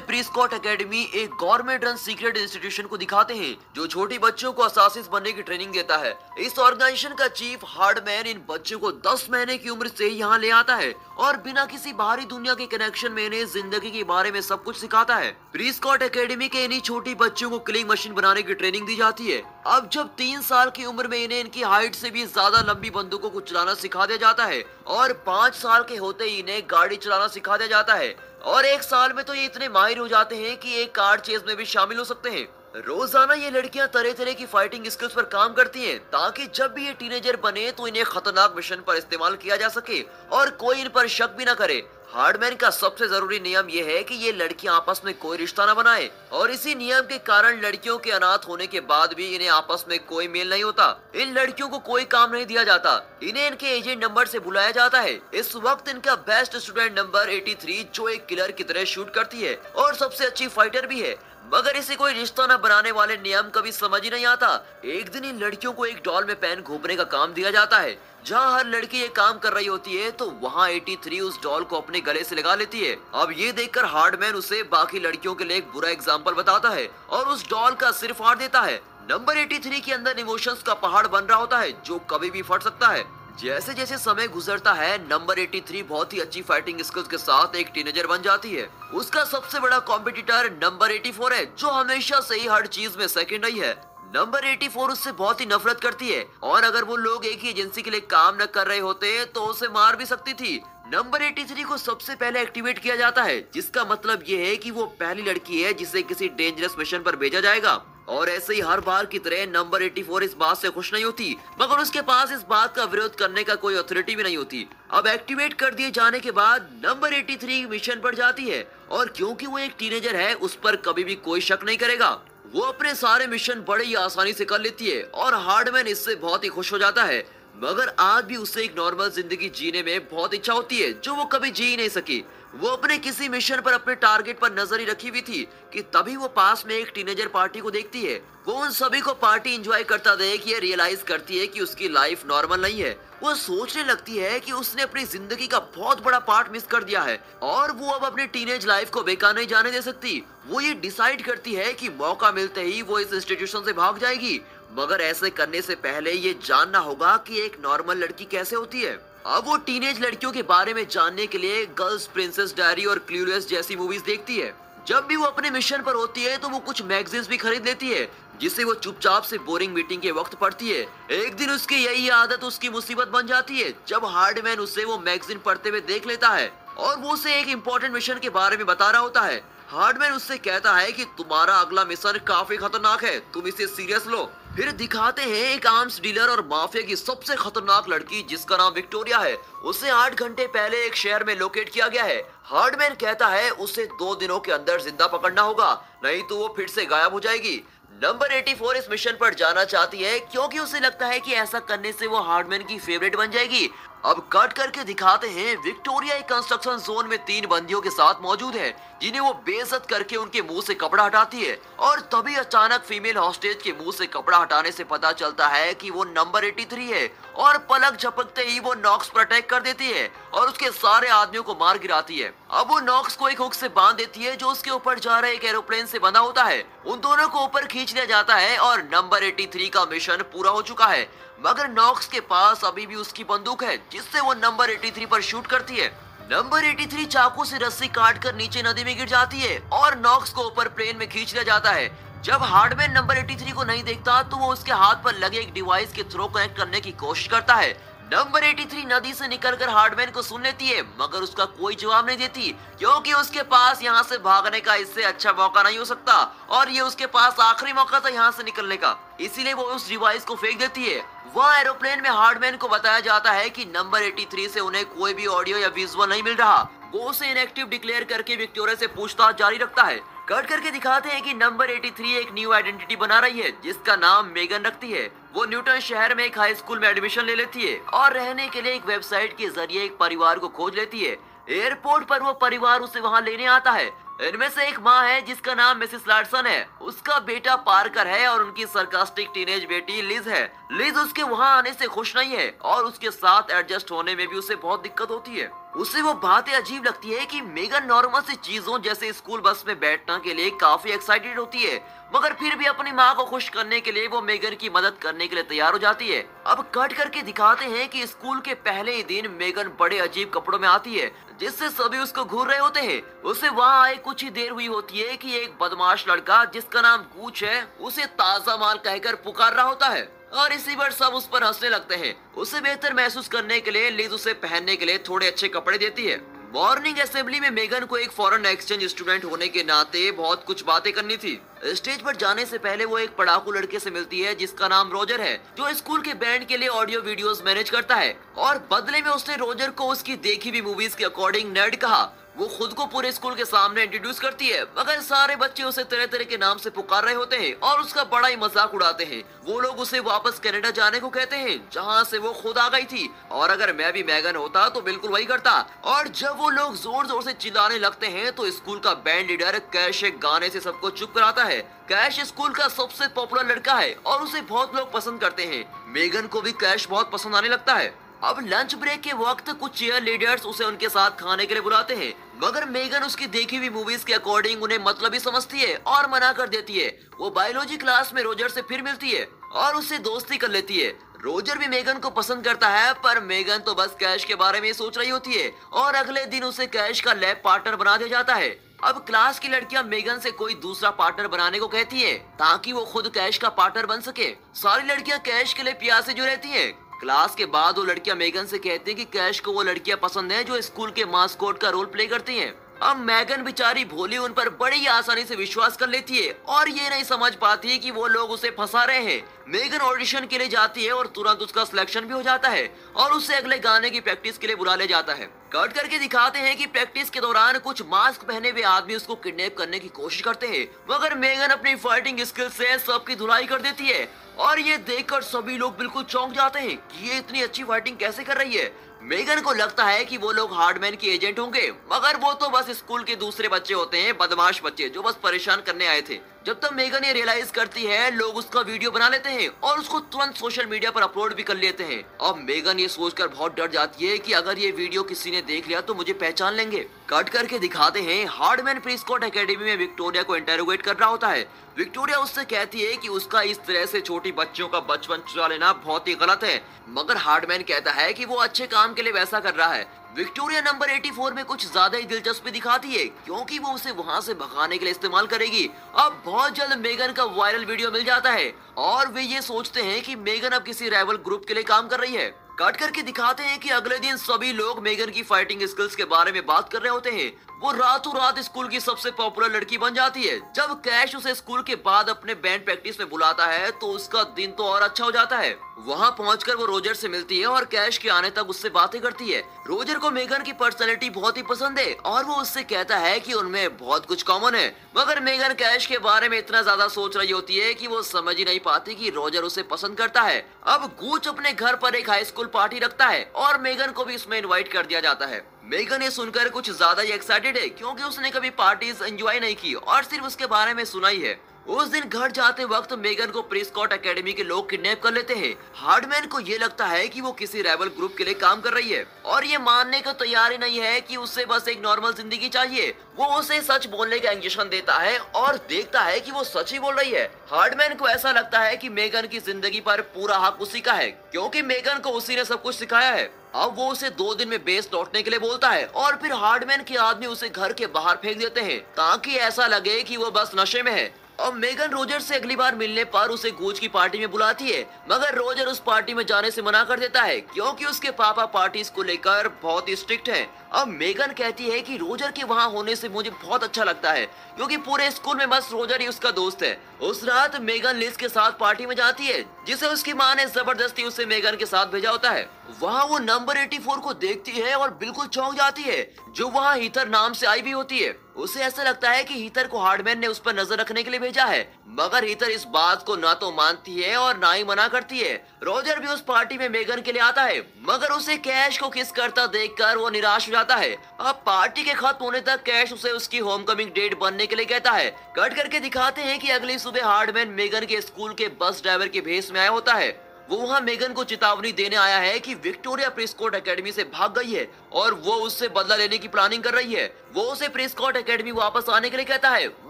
प्रीस्कॉट academy एक government run secret institution को दिखाते हैं, जो छोटी बच्चों को असासिस बनने की ट्रेनिंग देता है। इस ऑर्गेनाइजेशन का चीफ हार्डमैन इन बच्चों को 10 महीने की उम्र से यहाँ ले आता है और बिना किसी बाहरी दुनिया के कनेक्शन में इन्हें ज़िंदगी के बारे में सब कुछ सिखाता है। प्रीस्कॉट एकेडमी के इन्हीं छोटी बच्चों को किलिंग मशीन बनाने की ट्रेनिंग दी जाती है। अब जब तीन साल की उम्र में इन्हें इनकी हाइट से भी ज़्यादा लंबी बंदूकों को चलाना सिखा दिया जाता है और पाँच साल के होते ही इन्हें गाड़ी चलाना सिखा दिया जाता है और एक साल में तो ये इतने माहिर हो जाते हैं कि एक कार चेज में भी शामिल हो सकते हैं। रोज़ाना ये लड़कियाँ तरह तरह की फाइटिंग स्किल्स पर काम करती हैं, ताकि जब भी ये टीनेजर बने तो इन्हें खतरनाक मिशन पर इस्तेमाल किया जा सके, और कोई इन पर शक भी न करे। हार्डमैन का सबसे ज़रूरी नियम यह है कि ये लड़कियाँ आपस में कोई रिश्ता न बनाए, और इसी नियम के कारण लड़कियों के अनाथ होने के बाद भी इन्हें आपस में कोई मेल नहीं होता। इन लड़कियों को कोई काम नहीं दिया जाता, इन्हें इनके एजेंट नंबर से बुलाया जाता है। इस वक्त इनका बेस्ट स्टूडेंट नंबर 83 जो एक किलर की तरह शूट करती है, और सबसे अच्छी फाइटर भी है। मगर इसे कोई रिश्ता न बनाने वाले नियम कभी समझ ही नहीं आता। एक दिन इन लड़कियों को एक डॉल में पेन घोपने का काम दिया जाता है। जहाँ हर लड़की ये काम कर रही होती है तो वहाँ 83 उस डॉल को अपने गले से लगा लेती है। अब ये देखकर हार्डमैन उसे बाकी लड़कियों के लिए एक बुरा एग्ज़ाम्पल बताता है और उस डॉल का सिर फाड़ देता है। नंबर 83 के अंदर इमोशंस का पहाड़ बन रहा होता है, जो कभी भी फट सकता है। जैसे जैसे समय गुजरता है नंबर 83 बहुत ही अच्छी फाइटिंग स्किल्स के साथ एक टीनेजर बन जाती है। उसका सबसे बड़ा कॉम्पिटिटर नंबर 84 है, जो हमेशा से ही हर चीज़ में सेकंड रही है। नंबर 84 उससे बहुत ही नफरत करती है, और अगर वो लोग एक ही एजेंसी के लिए काम न कर रहे होते तो उसे मार भी सकती थी। नंबर 83 को सबसे पहले एक्टिवेट किया जाता है, जिसका मतलब ये है कि वो पहली लड़की है जिसे किसी डेंजरस मिशन पर भेजा जाएगा। और ऐसे ही हर बार की तरह नंबर 84 इस बात से खुश नहीं होती, मगर उसके पास इस बात का विरोध करने का कोई अथॉरिटी भी नहीं होती। अब एक्टिवेट कर दिए जाने के बाद नंबर 83 मिशन पर जाती है, और क्योंकि वो एक टीनेजर है, उस पर कभी भी कोई शक नहीं करेगा। वो अपने सारे मिशन बड़े ही आसानी से कर लेती है, और हार्डमैन इससे बहुत ही खुश हो जाता है। मगर आज भी उसे एक नॉर्मल ज़िंदगी जीने में बहुत इच्छा होती है, जो वो कभी जी ही नहीं सकी। वो अपने किसी मिशन पर, अपने टारगेट पर नज़र ही रखी हुई थी कि तभी वो पास में एक टीनेजर पार्टी को देखती है। वो उन सभी को पार्टी एंजॉय करता देख, ये रियलाइज़ करती है कि उसकी लाइफ नॉर्मल नहीं है। वो सोचने लगती है कि उसने अपनी ज़िंदगी का बहुत बड़ा पार्ट मिस कर दिया है और वो अब अपनी टीनेज लाइफ को बेकार नहीं जाने दे सकती। वो ये डिसाइड करती है कि मौका मिलते ही वो इस इंस्टीट्यूशन से भाग जाएगी। मगर ऐसे करने से पहले ये जानना होगा कि एक नॉर्मल लड़की कैसे होती है। अब वो टीनेज लड़कियों के बारे में जानने के लिए गर्ल्स प्रिंसेस डायरी और क्लूलेस जैसी मूवीज़ देखती है। जब भी वो अपने मिशन पर होती है तो वो कुछ मैगजीन्स भी खरीद लेती है जिसे वो चुपचाप से बोरिंग मीटिंग के वक्त पढ़ती है। एक दिन उसकी यही आदत, उसकी मुसीबत बन जाती है, जब हार्डमैन उसे वो मैगजीन पढ़ते हुए देख लेता है। और वो उसे एक इम्पोर्टेंट मिशन के बारे में बता रहा होता है। हार्डमैन उससे कहता है कि, तुम्हारा अगला मिशन काफ़ी खतरनाक है, तुम इसे सीरियस लो। फिर दिखाते हैं एक आर्म्स डीलर और माफिया की सबसे खतरनाक लड़की, जिसका नाम विक्टोरिया है। उसे आठ घंटे पहले एक शहर में लोकेट किया गया है। हार्डमैन कहता है, उसे दो दिनों के अंदर ज़िंदा पकड़ना होगा, नहीं तो वो फिर से गायब हो जाएगी। नंबर 84 इस मिशन पर जाना चाहती है, क्योंकि उसे लगता है कि ऐसा करने से वो हार्डमैन की फेवरेट बन जाएगी। अब कट करके दिखाते हैं, विक्टोरिया कंस्ट्रक्शन जोन में तीन बंदियों के साथ मौजूद है, जिन्हें वो बेजत करके उनके मुँह से कपड़ा हटाती है। और तभी अचानक फीमेल हॉस्टेज के मुँह से कपड़ा हटाने से पता चलता है कि वो नंबर 83 है, और पलक झपकते ही वो नॉक्स पर अटैक कर देती है, और उसके सारे आदमियों को मार गिराती है। अब वो नॉक्स को एक हुक से बाँध देती है, जो उसके ऊपर जा रहे एक एरोप्लेन से बना होता है। उन दोनों को ऊपर खींच लिया जाता है, और नंबर 83 का मिशन पूरा हो चुका है। मगर नॉक्स के पास अभी भी उसकी बंदूक है, जिससे वो नंबर 83 पर शूट करती है। नंबर 83 चाकू से रस्सी काट कर नीचे नदी में गिर जाती है और नॉक्स को ऊपर प्लेन में खींच लिया जाता है। जब हार्डमैन नंबर 83 को नहीं देखता तो वो उसके हाथ पर लगे एक डिवाइस के थ्रो कनेक्ट करने की कोशिश करता है। नंबर 83 नदी से निकलकर हार्डमैन को सुन लेती है, मगर उसका कोई जवाब नहीं देती, क्योंकि उसके पास यहाँ से भागने का इससे अच्छा मौका नहीं हो सकता, और ये उसके पास आखिरी मौका था यहाँ से निकलने का। इसीलिए वो उस डिवाइस को फेंक देती है। वह एरोप्लेन में हार्डमैन को बताया जाता है कि नंबर 83 से उन्हें कोई भी ऑडियो या विजुअल नहीं मिल रहा। वो उसे इनएक्टिव डिक्लेयर करके विक्टोरिया से पूछताछ जारी रखता है। कट करके दिखाते हैं कि नंबर 83 एक न्यू आइडेंटिटी बना रही है, जिसका नाम मेगन रखती है। वो न्यूटन शहर में एक हाई स्कूल में एडमिशन ले लेती है और रहने के लिए एक वेबसाइट के ज़रिए एक परिवार को खोज लेती है। एयरपोर्ट पर वो परिवार उसे वहाँ लेने आता है। इनमें से एक माँ है जिसका नाम मिसिस लार्सन है। उसका बेटा पार्कर है और उनकी सरकास्टिक टीनेज बेटी लिज है। लिज उसके वहाँ आने से खुश नहीं है और उसके साथ एडजस्ट होने में भी उसे बहुत दिक्कत होती है। उसे वो बातें अजीब लगती है कि मेगन नॉर्मल सी चीज़ों जैसे स्कूल बस में बैठना के लिए काफ़ी एक्साइटेड होती है। मगर फिर भी अपनी माँ को खुश करने के लिए वो मेगन की मदद करने के लिए तैयार हो जाती है। अब कट करके दिखाते हैं कि स्कूल के पहले ही दिन मेगन बड़े अजीब कपड़ों में आती है। जिससे सभी उसको घूर रहे होते हैं, उसे वहाँ आए कुछ ही देर हुई होती है कि एक बदमाश लड़का, जिसका नाम कूच है, उसे ताज़ा माल कहकर पुकार रहा होता है। और इसी पर सब उस पर हंसने लगते हैं। उसे बेहतर महसूस करने के लिए, लीज उसे पहनने के लिए थोड़े अच्छे कपड़े देती है। मॉर्निंग असेंबली में मेगन को एक फॉरेन एक्सचेंज स्टूडेंट होने के नाते बहुत कुछ बातें करनी थी। स्टेज पर जाने से पहले वो एक पढ़ाकू लड़के से मिलती है, जिसका नाम रोजर है, जो स्कूल के बैंड के लिए ऑडियो वीडियोस मैनेज करता है। और बदले में उसने रोजर को उसकी देखी हुई मूवीज़ के अकॉर्डिंग नर्ड कहा। वो खुद को पूरे स्कूल के सामने इंट्रोड्यूस करती है, मगर सारे बच्चे उसे तरह तरह के नाम से पुकार रहे होते हैं और उसका बड़ा ही मज़ाक उड़ाते हैं। वो लोग उसे वापस कनाडा जाने को कहते हैं, जहाँ से वो खुद आ गई थी। और अगर मैं भी मैगन होता तो बिल्कुल वही करता। और जब वो लोग ज़ोर ज़ोर से चिल्लाने लगते हैं तो स्कूल का बैंड लीडर कैश एक गाने से सबको चुप कराता है। कैश स्कूल का सबसे पॉपुलर लड़का है और उसे बहुत लोग पसंद करते हैं। मेगन को भी कैश बहुत पसंद आने लगता है। अब लंच ब्रेक के वक्त कुछ चेयर लीडर्स उसे उनके साथ खाने के लिए बुलाते हैं। मगर मेगन उसकी देखी हुई मूवीज़ के अकॉर्डिंग उन्हें मतलब ही समझती है और मना कर देती है। वो बायोलॉजी क्लास में रोजर से फिर मिलती है और उससे दोस्ती कर लेती है। रोजर भी मेगन को पसंद करता है, पर मेगन तो बस कैश के बारे में सोच रही होती है और अगले दिन उसे कैश का लैब पार्टनर बना दिया जाता है। अब क्लास की लड़कियाँ मेगन से कोई दूसरा पार्टनर बनाने को कहती हैं, ताकि वो खुद कैश का पार्टनर बन सके। सारी लड़कियाँ कैश के लिए प्यासे जो रहती हैं। क्लास के बाद वो लड़कियाँ मेगन से कहती हैं कि कैश को वो लड़कियाँ पसंद हैं जो स्कूल के मास्कोट का रोल प्ले करती हैं। अब मैगन बेचारी भोली उन पर बड़ी आसानी से विश्वास कर लेती है और ये नहीं समझ पाती है कि वो लोग उसे फंसा रहे हैं। मेगन ऑडिशन के लिए जाती है और तुरंत उसका सिलेक्शन भी हो जाता है और उसे अगले गाने की प्रैक्टिस के लिए बुला ले जाता है। कट करके दिखाते हैं कि प्रैक्टिस के दौरान कुछ मास्क पहने हुए आदमी उसको किडनैप करने की कोशिश करते हैं। मगर मेगन अपनी फाइटिंग स्किल से सबकी धुलाई कर देती है। और ये देखकर सभी लोग बिल्कुल चौंक जाते हैं कि ये इतनी अच्छी फाइटिंग कैसे कर रही है। मेगन को लगता है कि वो लोग हार्डमैन के एजेंट होंगे, मगर वो तो बस स्कूल के दूसरे बच्चे होते हैं, बदमाश बच्चे, जो बस परेशान करने आए थे। जब तक मेगन ये रियलाइज़ करती है, लोग उसका वीडियो बना लेते हैं और उसको तुरंत सोशल मीडिया पर अपलोड भी कर लेते हैं। अब मेगन ये सोचकर बहुत डर जाती है कि अगर ये वीडियो किसी ने देख लिया तो मुझे पहचान लेंगे। कट करके दिखाते हैं। हार्डमैन प्रीस्कॉट एकेडमी में विक्टोरिया को इंटेरोगेट कर रहा होता है। विक्टोरिया उससे कहती है कि उसका इस तरह से छोटी बच्चों का बचपन चुरा लेना बहुत ही गलत है। मगर हार्डमैन कहता है कि वो अच्छे काम के लिए वैसा कर रहा है। विक्टोरिया नंबर 84 में कुछ ज़्यादा ही दिलचस्पी दिखाती है, क्योंकि वो उसे वहाँ से भगाने के लिए इस्तेमाल करेगी। अब बहुत जल्द मेगन का वायरल वीडियो मिल जाता है, और वे ये सोचते हैं कि मेगन अब किसी राइवल ग्रुप के लिए काम कर रही है। कट करके दिखाते हैं कि अगले दिन सभी लोग मेगन की फाइटिंग स्किल्स के बारे में बात कर रहे होते हैं। वो रातों रात स्कूल की सबसे पॉपुलर लड़की बन जाती है। जब कैश उसे स्कूल के बाद अपने बैंड प्रैक्टिस में बुलाता है तो उसका दिन तो और अच्छा हो जाता है। वहाँ पहुंचकर वो रोजर से मिलती है और कैश के आने तक उससे बातें करती है। रोजर को मेगन की पर्सनैलिटी बहुत ही पसंद है और वो उससे कहता है की उनमें बहुत कुछ कॉमन है। मगर मेगन कैश के बारे में इतना ज़्यादा सोच रही होती है की वो समझ ही नहीं पाती की रोजर उसे पसंद करता है। अब गूच अपने घर पर एक हाई स्कूल पार्टी रखता है और मेगन को भी इसमें इन्वाइट कर दिया जाता है। मेगन ये सुनकर कुछ ज़्यादा ही एक्साइटेड है, क्योंकि उसने कभी पार्टीज़ एंजॉय नहीं की और सिर्फ़ उसके बारे में सुना ही है। उस दिन घर जाते वक्त मेगन को प्रिस्कॉट एकेडमी के लोग किडनैप कर लेते हैं। हार्डमैन को ये लगता है कि वो किसी रेबल ग्रुप के लिए काम कर रही है। और ये मानने को तैयार ही नहीं है कि उससे बस एक नॉर्मल ज़िंदगी चाहिए। वो उसे सच बोलने का इंजेक्शन देता है और देखता है कि वो सच ही बोल रही है। हार्डमैन को ऐसा लगता है कि मेगन की ज़िंदगी पर पूरा हक उसी का है, क्योंकि मेगन को उसी ने सब कुछ सिखाया है। अब वो उसे दो दिन में बेस लौटने के लिए बोलता है और फिर हार्डमैन के आदमी उसे घर के बाहर फेंक देते हैं, ताकि ऐसा लगे कि वो बस नशे में है। और मेगन रोजर से अगली बार मिलने पर उसे गूज की पार्टी में बुलाती है मगर रोजर उस पार्टी में जाने से मना कर देता है, क्योंकि उसके पापा पार्टीज़ को लेकर बहुत ही स्ट्रिक्ट हैं। अब मेगन कहती है कि रोजर के वहाँ होने से मुझे बहुत अच्छा लगता है, क्योंकि पूरे स्कूल में बस रोजर ही उसका दोस्त है। उस रात मेगन लिज के साथ पार्टी में जाती है, जिसे उसकी माँ ने ज़बरदस्ती उसे मेगन के साथ भेजा होता है। वहाँ वो नंबर 84 को देखती है और बिल्कुल चौंक जाती है, जो वहाँ हीथर नाम से आई भी होती है। उसे ऐसा लगता है कि हीथर को हार्डमैन ने उस पर नज़र रखने के लिए भेजा है मगर हीथर इस बात को ना तो मानती है और ना ही मना करती है। रोजर भी उस पार्टी में मेगन के लिए आता है, मगर उसे कैश को किस करता देखकर वो निराश हो जाता है। अब पार्टी के खत्म होने तक कैश उसे उसकी होमकमिंग डेट बनने के लिए कहता है। कट करके दिखाते हैं कि अगली सुबह हार्डमैन मेगन के स्कूल के बस ड्राइवर के भेस में आया होता है। वो वहाँ मेगन को चेतावनी देने आया है कि विक्टोरिया प्रेस्कॉट एकेडमी से भाग गई है और वो उससे बदला लेने की प्लानिंग कर रही है। वो उसे प्रेस्कॉट एकेडमी वापस आने के लिए कहता है,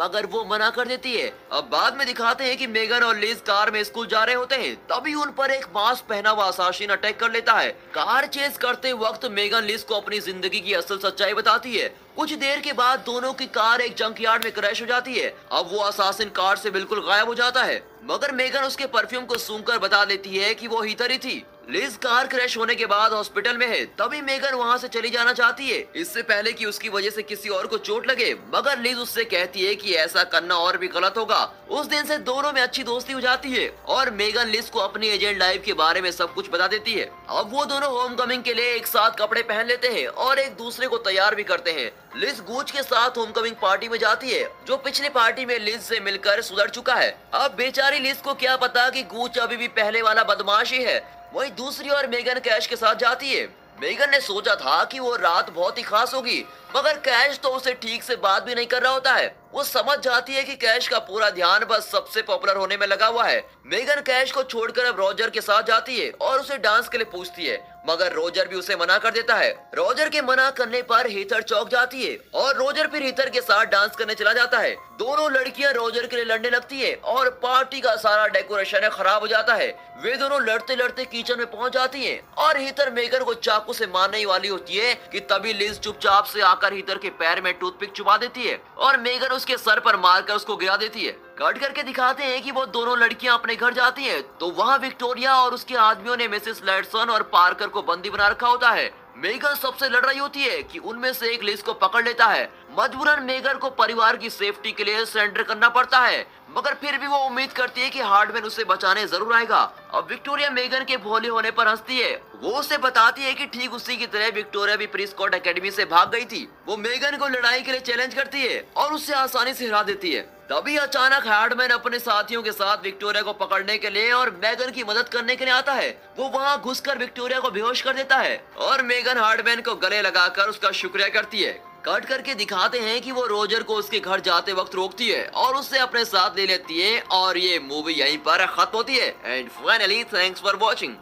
मगर वो मना कर देती है। अब बाद में दिखाते हैं कि मेगन और लिज कार में स्कूल जा रहे होते हैं, तभी उन पर एक मास्क पहना हुआ असाशीन अटैक कर लेता है। कार चेस करते वक्त मेगन लिज को अपनी ज़िंदगी की असल सच्चाई बताती है। कुछ देर के बाद दोनों की कार एक जंक यार्ड में क्रैश हो जाती है। अब वो असासिन कार से बिल्कुल गायब हो जाता है। मगर मेगन उसके परफ्यूम को सूंघकर बता देती है कि वो हीटर ही थी। लिज कार क्रैश होने के बाद हॉस्पिटल में है। तभी मेगन वहाँ से चली जाना चाहती है। इससे पहले कि उसकी वजह से किसी और को चोट लगे, मगर लिज उससे कहती है कि ऐसा करना और भी गलत होगा। उस दिन से दोनों में अच्छी दोस्ती हो जाती है और मेगन लिज को अपनी एजेंट लाइफ के बारे में सब कुछ बता देती है। अब वो दोनों होम कमिंग के लिए एक साथ कपड़े पहन लेते हैं और एक दूसरे को तैयार भी करते हैं। लिज गूच के साथ होमकमिंग पार्टी में जाती है, जो पिछले पार्टी में लिज से मिलकर सुधर चुका है। अब बेचारी लिज को क्या पता कि गूच अभी भी पहले वाला बदमाश ही। है वही दूसरी ओर मेगन कैश के साथ जाती है। मेगन ने सोचा था कि वो रात बहुत ही खास होगी, मगर कैश तो उसे ठीक से बात भी नहीं कर रहा होता है। वो समझ जाती है कि कैश का पूरा ध्यान बस सबसे पॉपुलर होने में लगा हुआ है। मेगन कैश को छोड़कर अब रोजर के साथ जाती है और उसे डांस के लिए पूछती है। मगर रोजर भी उसे मना कर देता है। रोजर के मना करने पर हीथर चौक जाती है और रोजर फिर हीथर के साथ डांस करने चला जाता है। दोनों लड़कियाँ रोजर के लिए लड़ने लगती है और पार्टी का सारा डेकोरेशन खराब हो जाता है। वे दोनों लड़ते लड़ते किचन में पहुँच जाती हैं और हीतर मेगर को चाकू से मारने ही वाली होती है कि तभी लिज चुपचाप से आकर हीतर के पैर में टूथपिक चुबा देती है और मेगर उसके सर पर मारकर उसको गिरा देती है। कट करके दिखाते हैं कि वो दोनों लड़कियाँ अपने घर जाती हैं। तो वहाँ विक्टोरिया और उसके आदमियों ने मिसेस लैडसन और पार्कर को बंदी बना रखा होता है। मेगर सबसे लड़ रही होती है कि उनमें से एक लिज को पकड़ लेता है मजबूरन मेगर को परिवार की सेफ्टी के लिए सरेंडर करना पड़ता है, मगर फिर भी वो उम्मीद करती है कि हार्डमैन उसे बचाने ज़रूर आएगा। अब विक्टोरिया मेगन के भोले होने पर हंसती है। वो उसे बताती है कि ठीक उसी की तरह विक्टोरिया भी प्रिस्कॉट एकेडमी से भाग गई थी। वो मेगन को लड़ाई के लिए चैलेंज करती है और उसे आसानी से हरा देती है। तभी अचानक हार्डमैन अपने साथियों के साथ विक्टोरिया को पकड़ने के लिए और मेगन की मदद करने के लिए आता है। वो वहाँ घुसकर विक्टोरिया को बेहोश कर देता है और मेगन हार्डमैन को गले लगाकर उसका शुक्रिया करती है। कट करके दिखाते हैं कि वो रोजर को उसके घर जाते वक्त रोकती है और उससे अपने साथ ले लेती है और ये मूवी यहीं पर खत्म होती है। And finally thanks for watching